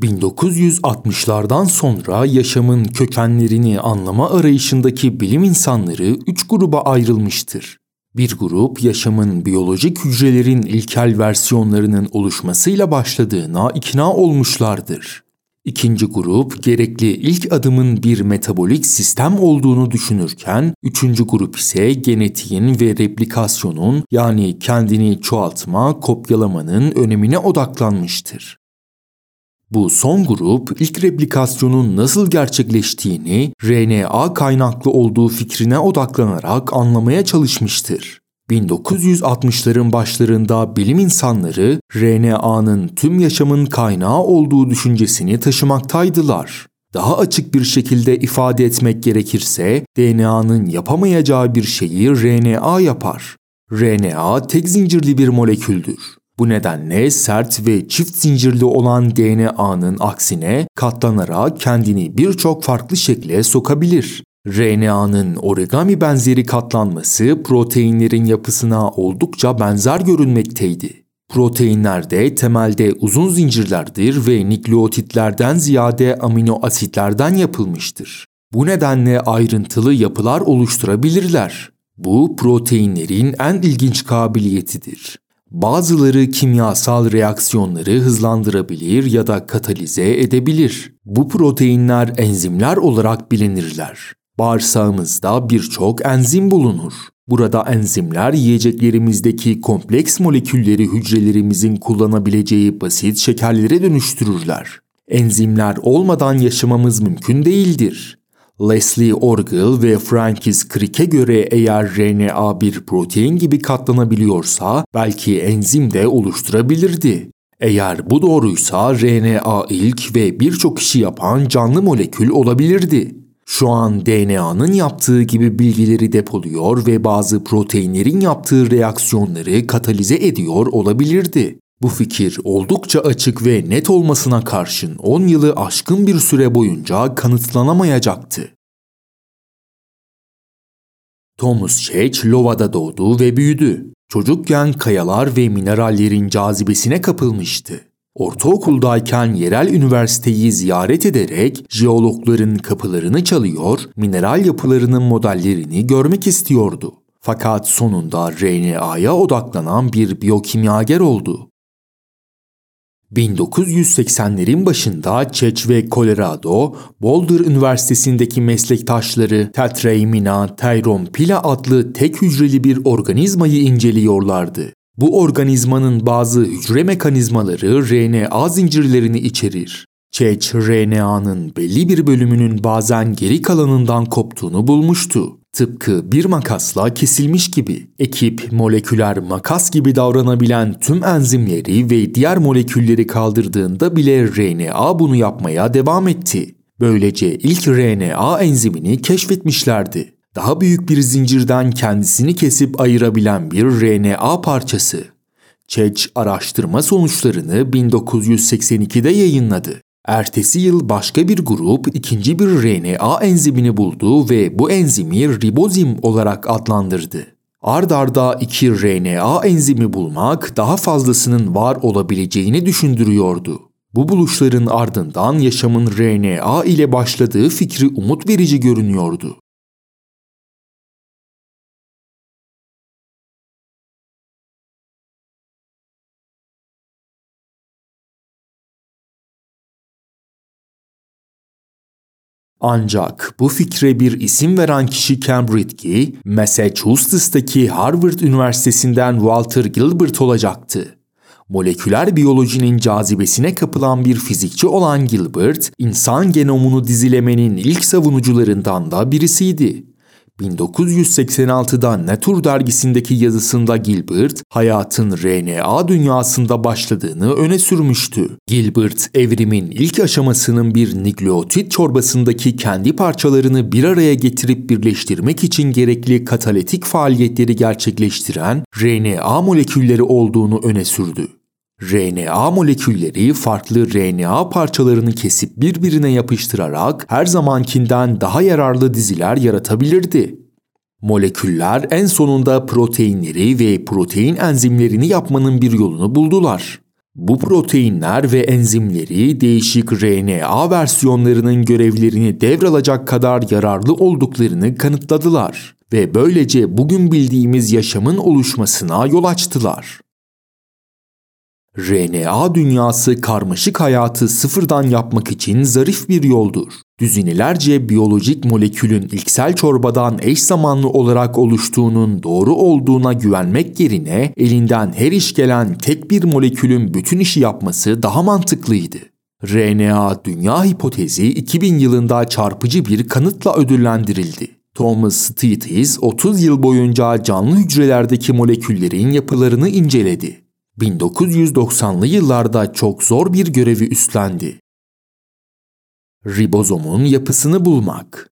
1960'lardan sonra yaşamın kökenlerini anlama arayışındaki bilim insanları üç gruba ayrılmıştır. Bir grup yaşamın biyolojik hücrelerin ilkel versiyonlarının oluşmasıyla başladığına ikna olmuşlardır. İkinci grup gerekli ilk adımın bir metabolik sistem olduğunu düşünürken, üçüncü grup ise genetiğin ve replikasyonun yani kendini çoğaltma, kopyalamanın önemine odaklanmıştır. Bu son grup ilk replikasyonun nasıl gerçekleştiğini RNA kaynaklı olduğu fikrine odaklanarak anlamaya çalışmıştır. 1960'ların başlarında bilim insanları RNA'nın tüm yaşamın kaynağı olduğu düşüncesini taşımaktaydılar. Daha açık bir şekilde ifade etmek gerekirse DNA'nın yapamayacağı bir şeyi RNA yapar. RNA tek zincirli bir moleküldür. Bu nedenle sert ve çift zincirli olan DNA'nın aksine katlanarak kendini birçok farklı şekle sokabilir. RNA'nın origami benzeri katlanması proteinlerin yapısına oldukça benzer görünmekteydi. Proteinler de temelde uzun zincirlerdir ve nükleotitlerden ziyade amino asitlerden yapılmıştır. Bu nedenle ayrıntılı yapılar oluşturabilirler. Bu proteinlerin en ilginç kabiliyetidir. Bazıları kimyasal reaksiyonları hızlandırabilir ya da katalize edebilir. Bu proteinler enzimler olarak bilinirler. Bağırsağımızda birçok enzim bulunur. Burada enzimler yiyeceklerimizdeki kompleks molekülleri hücrelerimizin kullanabileceği basit şekerlere dönüştürürler. Enzimler olmadan yaşamamız mümkün değildir. Leslie Orgel ve Frankis Crick'e göre eğer RNA bir protein gibi katlanabiliyorsa belki enzim de oluşturabilirdi. Eğer bu doğruysa RNA ilk ve birçok işi yapan canlı molekül olabilirdi. Şu an DNA'nın yaptığı gibi bilgileri depoluyor ve bazı proteinlerin yaptığı reaksiyonları katalize ediyor olabilirdi. Bu fikir oldukça açık ve net olmasına karşın 10 yılı aşkın bir süre boyunca kanıtlanamayacaktı. Thomas Church Lova'da doğdu ve büyüdü. Çocukken kayalar ve minerallerin cazibesine kapılmıştı. Ortaokuldayken yerel üniversiteyi ziyaret ederek jeologların kapılarını çalıyor, mineral yapılarının modellerini görmek istiyordu. Fakat sonunda RNA'ya odaklanan bir biyokimyager oldu. 1980'lerin başında Çeç ve Colorado, Boulder Üniversitesi'ndeki meslektaşları Tetreimina Pila adlı tek hücreli bir organizmayı inceliyorlardı. Bu organizmanın bazı hücre mekanizmaları RNA zincirlerini içerir. Çeç, RNA'nın belli bir bölümünün bazen geri kalanından koptuğunu bulmuştu. Tıpkı bir makasla kesilmiş gibi. Ekip moleküler makas gibi davranabilen tüm enzimleri ve diğer molekülleri kaldırdığında bile RNA bunu yapmaya devam etti. Böylece ilk RNA enzimini keşfetmişlerdi. Daha büyük bir zincirden kendisini kesip ayırabilen bir RNA parçası. Çeç araştırma sonuçlarını 1982'de yayınladı. Ertesi yıl başka bir grup ikinci bir RNA enzimini buldu ve bu enzimi ribozim olarak adlandırdı. Ard arda iki RNA enzimi bulmak daha fazlasının var olabileceğini düşündürüyordu. Bu buluşların ardından yaşamın RNA ile başladığı fikri umut verici görünüyordu. Ancak bu fikre bir isim veren kişi Ken Britke, Massachusetts'taki Harvard Üniversitesi'nden Walter Gilbert olacaktı. Moleküler biyolojinin cazibesine kapılan bir fizikçi olan Gilbert, insan genomunu dizilemenin ilk savunucularından da birisiydi. 1986'da Nature dergisindeki yazısında Gilbert, hayatın RNA dünyasında başladığını öne sürmüştü. Gilbert, evrimin ilk aşamasının bir nükleotit çorbasındaki kendi parçalarını bir araya getirip birleştirmek için gerekli katalitik faaliyetleri gerçekleştiren RNA molekülleri olduğunu öne sürdü. RNA molekülleri farklı RNA parçalarını kesip birbirine yapıştırarak her zamankinden daha yararlı diziler yaratabilirdi. Moleküller en sonunda proteinleri ve protein enzimlerini yapmanın bir yolunu buldular. Bu proteinler ve enzimleri değişik RNA versiyonlarının görevlerini devralacak kadar yararlı olduklarını kanıtladılar ve böylece bugün bildiğimiz yaşamın oluşmasına yol açtılar. RNA dünyası karmaşık hayatı sıfırdan yapmak için zarif bir yoldur. Düzinelerce biyolojik molekülün ilksel çorbadan eş zamanlı olarak oluştuğunun doğru olduğuna güvenmek yerine elinden her iş gelen tek bir molekülün bütün işi yapması daha mantıklıydı. RNA dünya hipotezi 2000 yılında çarpıcı bir kanıtla ödüllendirildi. Thomas Stites 30 yıl boyunca canlı hücrelerdeki moleküllerin yapılarını inceledi 1990'lı yıllarda çok zor bir görevi üstlendi. Ribozomun yapısını bulmak.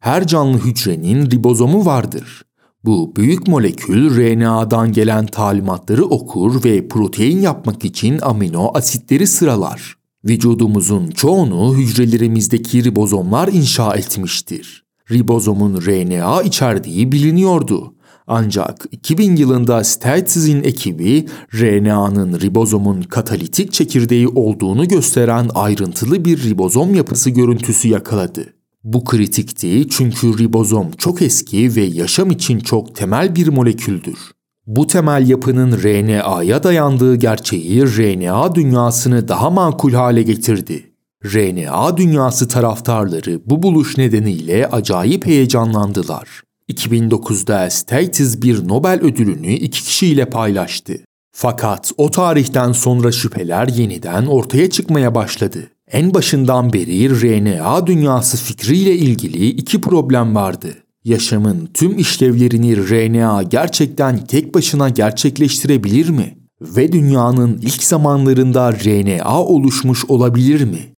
Her canlı hücrenin ribozomu vardır. Bu büyük molekül RNA'dan gelen talimatları okur ve protein yapmak için amino asitleri sıralar. Vücudumuzun çoğunu hücrelerimizdeki ribozomlar inşa etmiştir. Ribozomun RNA içerdiği biliniyordu ancak 2000 yılında States'in ekibi RNA'nın ribozomun katalitik çekirdeği olduğunu gösteren ayrıntılı bir ribozom yapısı görüntüsü yakaladı. Bu kritikti çünkü ribozom çok eski ve yaşam için çok temel bir moleküldür. Bu temel yapının RNA'ya dayandığı gerçeği RNA dünyasını daha makul hale getirdi. RNA dünyası taraftarları bu buluş nedeniyle acayip heyecanlandılar. 2009'da States bir Nobel ödülünü iki kişiyle paylaştı. Fakat o tarihten sonra şüpheler yeniden ortaya çıkmaya başladı. En başından beri RNA dünyası fikriyle ilgili iki problem vardı. Yaşamın tüm işlevlerini RNA gerçekten tek başına gerçekleştirebilir mi? Ve dünyanın ilk zamanlarında RNA oluşmuş olabilir mi?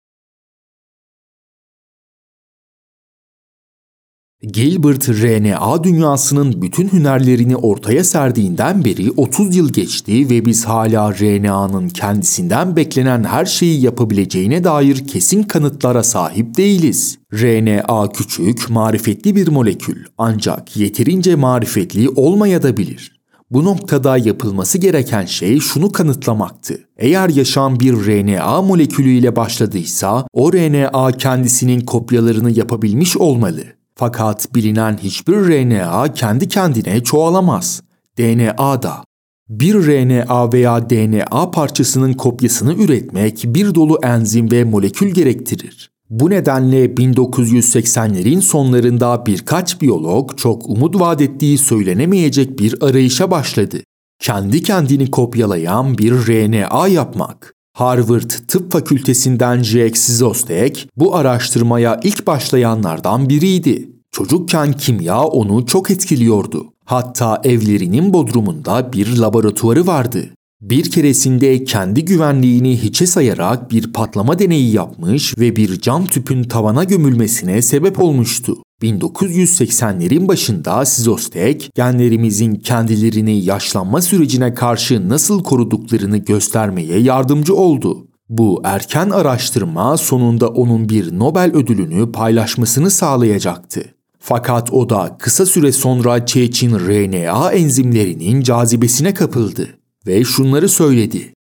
Gilbert RNA dünyasının bütün hünerlerini ortaya serdiğinden beri 30 yıl geçti ve biz hala RNA'nın kendisinden beklenen her şeyi yapabileceğine dair kesin kanıtlara sahip değiliz. RNA küçük, marifetli bir molekül ancak yeterince marifetli olmayabilir. Bu noktada yapılması gereken şey şunu kanıtlamaktı. Eğer yaşam bir RNA molekülü ile başladıysa o RNA kendisinin kopyalarını yapabilmiş olmalı. Fakat bilinen hiçbir RNA kendi kendine çoğalamaz. DNA da. Bir RNA veya DNA parçasının kopyasını üretmek bir dolu enzim ve molekül gerektirir. Bu nedenle 1980'lerin sonlarında birkaç biyolog çok umut vaat ettiği söylenemeyecek bir arayışa başladı. Kendi kendini kopyalayan bir RNA yapmak. Harvard Tıp Fakültesinden Jack Szostek bu araştırmaya ilk başlayanlardan biriydi. Çocukken kimya onu çok etkiliyordu. Hatta evlerinin bodrumunda bir laboratuvarı vardı. Bir keresinde kendi güvenliğini hiçe sayarak bir patlama deneyi yapmış ve bir cam tüpün tavana gömülmesine sebep olmuştu. 1980'lerin başında Sizostek, genlerimizin kendilerini yaşlanma sürecine karşı nasıl koruduklarını göstermeye yardımcı oldu. Bu erken araştırma sonunda onun bir Nobel ödülünü paylaşmasını sağlayacaktı. Fakat o da kısa süre sonra Çeçin RNA enzimlerinin cazibesine kapıldı ve şunları söyledi.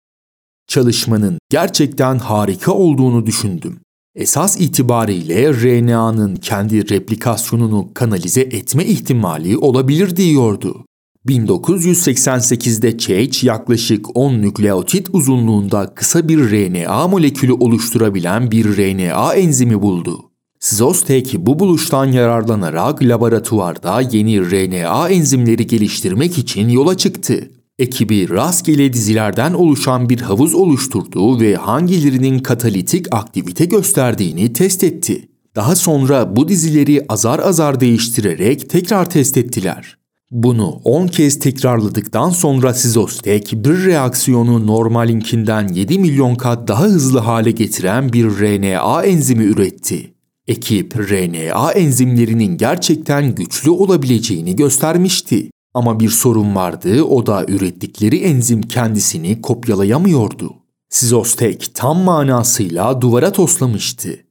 Çalışmanın gerçekten harika olduğunu düşündüm. Esas itibariyle RNA'nın kendi replikasyonunu kanalize etme ihtimali olabilir diyordu. 1988'de Chase yaklaşık 10 nükleotit uzunluğunda kısa bir RNA molekülü oluşturabilen bir RNA enzimi buldu. Szostek bu buluştan yararlanarak laboratuvarda yeni RNA enzimleri geliştirmek için yola çıktı. Ekibi rastgele dizilerden oluşan bir havuz oluşturdu ve hangilerinin katalitik aktivite gösterdiğini test etti. Daha sonra bu dizileri azar azar değiştirerek tekrar test ettiler. Bunu 10 kez tekrarladıktan sonra Sizostek bir reaksiyonu normalinkinden 7 milyon kat daha hızlı hale getiren bir RNA enzimi üretti. Ekip RNA enzimlerinin gerçekten güçlü olabileceğini göstermişti. Ama bir sorun vardı, o da ürettikleri enzim kendisini kopyalayamıyordu. Sizostek tam manasıyla duvara toslamıştı.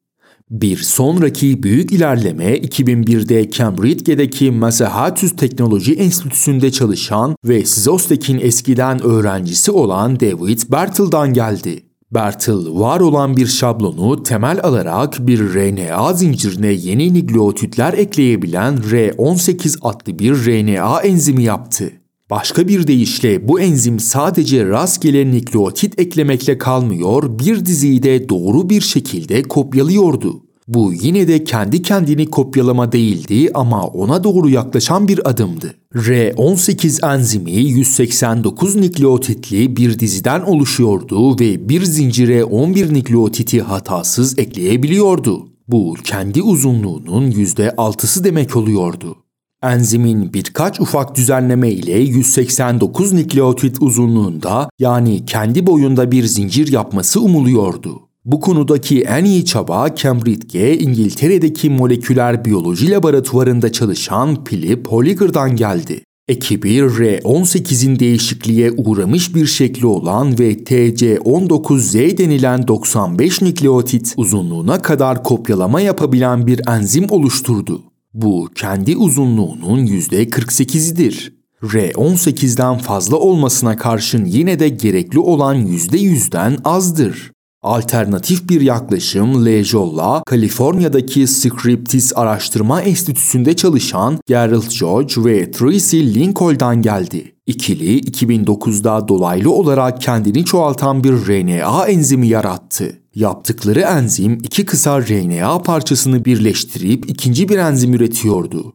Bir sonraki büyük ilerleme 2001'de Cambridge'deki Massachusetts Teknoloji Enstitüsü'nde çalışan ve Szostek'in eskiden öğrencisi olan David Bertel'dan geldi. Bertel var olan bir şablonu temel alarak bir RNA zincirine yeni nükleotitler ekleyebilen R18 adlı bir RNA enzimi yaptı. Başka bir deyişle bu enzim sadece rastgele nükleotit eklemekle kalmıyor, bir diziyi de doğru bir şekilde kopyalıyordu. Bu yine de kendi kendini kopyalama değildi ama ona doğru yaklaşan bir adımdı. R18 enzimi 189 nükleotitli bir diziden oluşuyordu ve bir zincire 11 nükleotiti hatasız ekleyebiliyordu. Bu kendi uzunluğunun %6'sı demek oluyordu. Enzimin birkaç ufak düzenleme ile 189 nükleotit uzunluğunda yani kendi boyunda bir zincir yapması umuluyordu. Bu konudaki en iyi çaba Cambridge, İngiltere'deki moleküler biyoloji laboratuvarında çalışan Philip Holliger'dan geldi. Ekibi R18'in değişikliğe uğramış bir şekli olan ve TC19Z denilen 95 nükleotit uzunluğuna kadar kopyalama yapabilen bir enzim oluşturdu. Bu kendi uzunluğunun %48'idir. R18'den fazla olmasına karşın yine de gerekli olan %100'den azdır. Alternatif bir yaklaşım Lejolla, Kaliforniya'daki Scriptis Araştırma Enstitüsü'nde çalışan Gerald George ve Tracy Lincoln'dan geldi. İkili 2009'da dolaylı olarak kendini çoğaltan bir RNA enzimi yarattı. Yaptıkları enzim iki kısa RNA parçasını birleştirip ikinci bir enzim üretiyordu.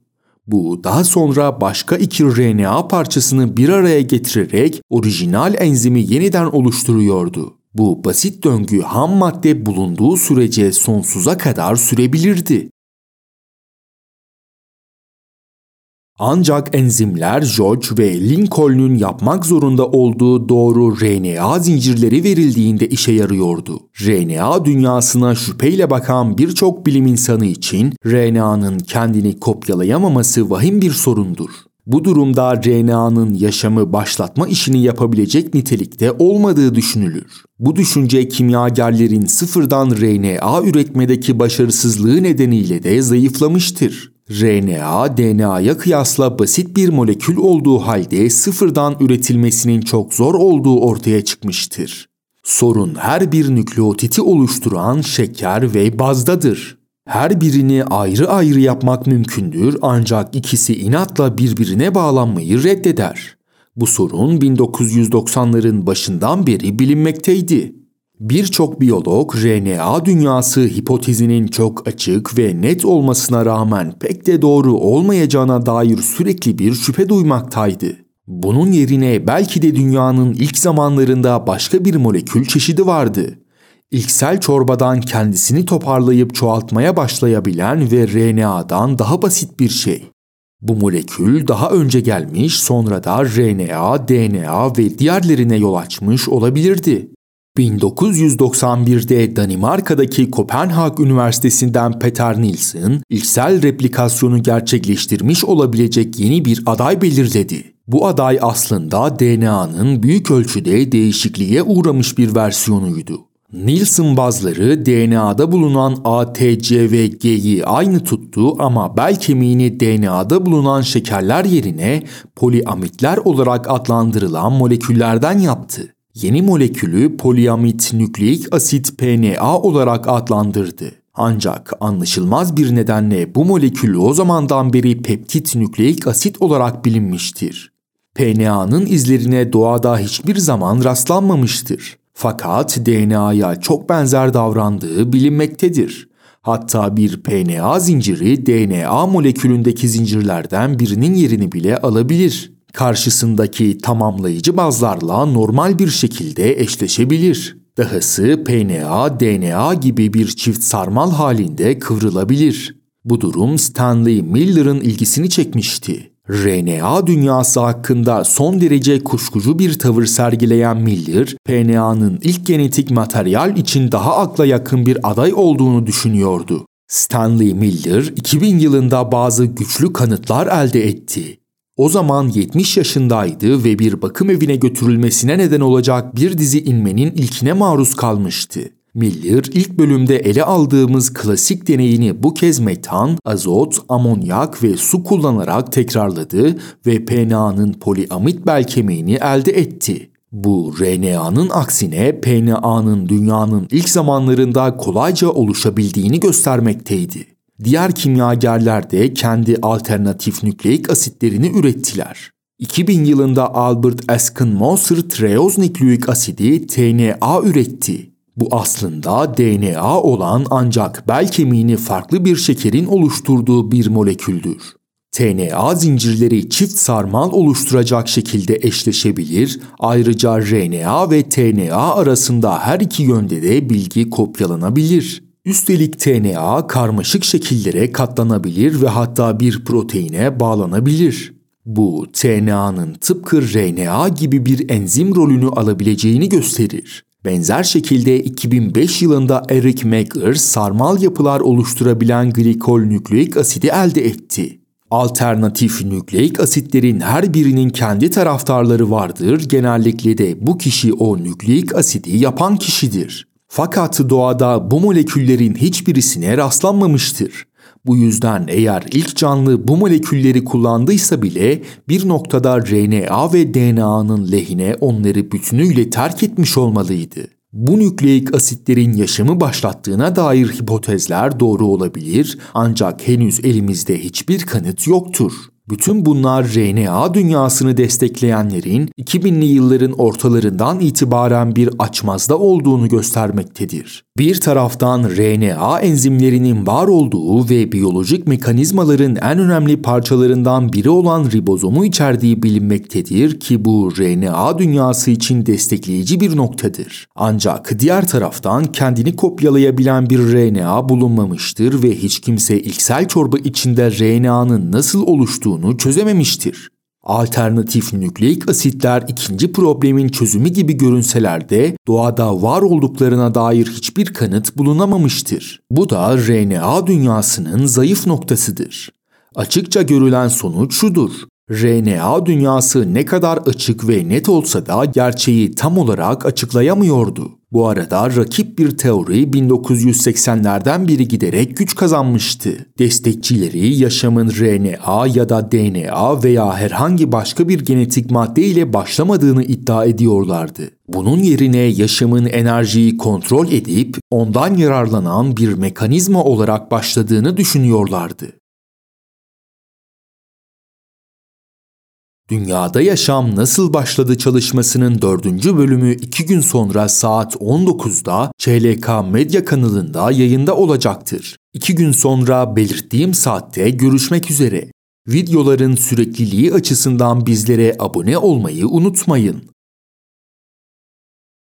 Bu daha sonra başka iki RNA parçasını bir araya getirerek orijinal enzimi yeniden oluşturuyordu. Bu basit döngü ham madde bulunduğu sürece sonsuza kadar sürebilirdi. Ancak enzimler George ve Lincoln'un yapmak zorunda olduğu doğru RNA zincirleri verildiğinde işe yarıyordu. RNA dünyasına şüpheyle bakan birçok bilim insanı için RNA'nın kendini kopyalayamaması vahim bir sorundur. Bu durumda RNA'nın yaşamı başlatma işini yapabilecek nitelikte olmadığı düşünülür. Bu düşünce kimyagerlerin sıfırdan RNA üretmedeki başarısızlığı nedeniyle de zayıflamıştır. RNA, DNA'ya kıyasla basit bir molekül olduğu halde sıfırdan üretilmesinin çok zor olduğu ortaya çıkmıştır. Sorun her bir nükleotiti oluşturan şeker ve bazdadır. Her birini ayrı ayrı yapmak mümkündür ancak ikisi inatla birbirine bağlanmayı reddeder. Bu sorun 1990'ların başından beri bilinmekteydi. Birçok biyolog RNA dünyası hipotezinin çok açık ve net olmasına rağmen pek de doğru olmayacağına dair sürekli bir şüphe duymaktaydı. Bunun yerine belki de dünyanın ilk zamanlarında başka bir molekül çeşidi vardı. İlksel çorbadan kendisini toparlayıp çoğaltmaya başlayabilen ve RNA'dan daha basit bir şey. Bu molekül daha önce gelmiş sonra da RNA, DNA ve diğerlerine yol açmış olabilirdi. 1991'de Danimarka'daki Kopenhag Üniversitesi'nden Peter Nielsen, ilksel replikasyonu gerçekleştirmiş olabilecek yeni bir aday belirledi. Bu aday aslında DNA'nın büyük ölçüde değişikliğe uğramış bir versiyonuydu. Nielsen bazları DNA'da bulunan A, T, C ve G'yi aynı tuttu ama bel kemiğini DNA'da bulunan şekerler yerine poliamitler olarak adlandırılan moleküllerden yaptı. Yeni molekülü poliamit nükleik asit PNA olarak adlandırdı. Ancak anlaşılmaz bir nedenle bu molekül o zamandan beri peptit nükleik asit olarak bilinmiştir. PNA'nın izlerine doğada hiçbir zaman rastlanmamıştır. Fakat DNA'ya çok benzer davrandığı bilinmektedir. Hatta bir PNA zinciri DNA molekülündeki zincirlerden birinin yerini bile alabilir. Karşısındaki tamamlayıcı bazlarla normal bir şekilde eşleşebilir. Dahası PNA, DNA gibi bir çift sarmal halinde kıvrılabilir. Bu durum Stanley Miller'ın ilgisini çekmişti. RNA dünyası hakkında son derece kuşkucu bir tavır sergileyen Miller, PNA'nın ilk genetik materyal için daha akla yakın bir aday olduğunu düşünüyordu. Stanley Miller 2000 yılında bazı güçlü kanıtlar elde etti. O zaman 70 yaşındaydı ve bir bakım evine götürülmesine neden olacak bir dizi inmenin ilkine maruz kalmıştı. Miller ilk bölümde ele aldığımız klasik deneyini bu kez metan, azot, amonyak ve su kullanarak tekrarladı ve PNA'nın poliamit bel kemiğini elde etti. Bu RNA'nın aksine PNA'nın dünyanın ilk zamanlarında kolayca oluşabildiğini göstermekteydi. Diğer kimyagerler de kendi alternatif nükleik asitlerini ürettiler. 2000 yılında Albert Eskin Moser treoz nükleik asidi TNA üretti. Bu aslında DNA olan ancak bel kemiğini farklı bir şekerin oluşturduğu bir moleküldür. TNA zincirleri çift sarmal oluşturacak şekilde eşleşebilir. Ayrıca RNA ve TNA arasında her iki yönde de bilgi kopyalanabilir. Üstelik TNA karmaşık şekillere katlanabilir ve hatta bir proteine bağlanabilir. Bu TNA'nın tıpkı RNA gibi bir enzim rolünü alabileceğini gösterir. Benzer şekilde 2005 yılında Eric Mager sarmal yapılar oluşturabilen glikol nükleik asidi elde etti. Alternatif nükleik asitlerin her birinin kendi taraftarları vardır. Genellikle de bu kişi o nükleik asidi yapan kişidir. Fakat doğada bu moleküllerin hiçbirisine rastlanmamıştır. Bu yüzden eğer ilk canlı bu molekülleri kullandıysa bile bir noktada RNA ve DNA'nın lehine onları bütünüyle terk etmiş olmalıydı. Bu nükleik asitlerin yaşamı başlattığına dair hipotezler doğru olabilir ancak henüz elimizde hiçbir kanıt yoktur. Bütün bunlar RNA dünyasını destekleyenlerin 2000'li yılların ortalarından itibaren bir açmazda olduğunu göstermektedir. Bir taraftan RNA enzimlerinin var olduğu ve biyolojik mekanizmaların en önemli parçalarından biri olan ribozomu içerdiği bilinmektedir ki bu RNA dünyası için destekleyici bir noktadır. Ancak diğer taraftan kendini kopyalayabilen bir RNA bulunmamıştır ve hiç kimse ilksel çorba içinde RNA'nın nasıl oluştuğunu çözememiştir. Alternatif nükleik asitler ikinci problemin çözümü gibi görünseler de doğada var olduklarına dair hiçbir kanıt bulunamamıştır. Bu da RNA dünyasının zayıf noktasıdır. Açıkça görülen sonuç şudur. RNA dünyası ne kadar açık ve net olsa da gerçeği tam olarak açıklayamıyordu. Bu arada rakip bir teori 1980'lerden biri giderek güç kazanmıştı. Destekçileri yaşamın RNA ya da DNA veya herhangi başka bir genetik madde ile başlamadığını iddia ediyorlardı. Bunun yerine yaşamın enerjiyi kontrol edip ondan yararlanan bir mekanizma olarak başladığını düşünüyorlardı. Dünyada Yaşam Nasıl Başladı çalışmasının dördüncü bölümü iki gün sonra saat 19'da CLK Medya kanalında yayında olacaktır. İki gün sonra belirttiğim saatte görüşmek üzere. Videoların sürekliliği açısından bizlere abone olmayı unutmayın.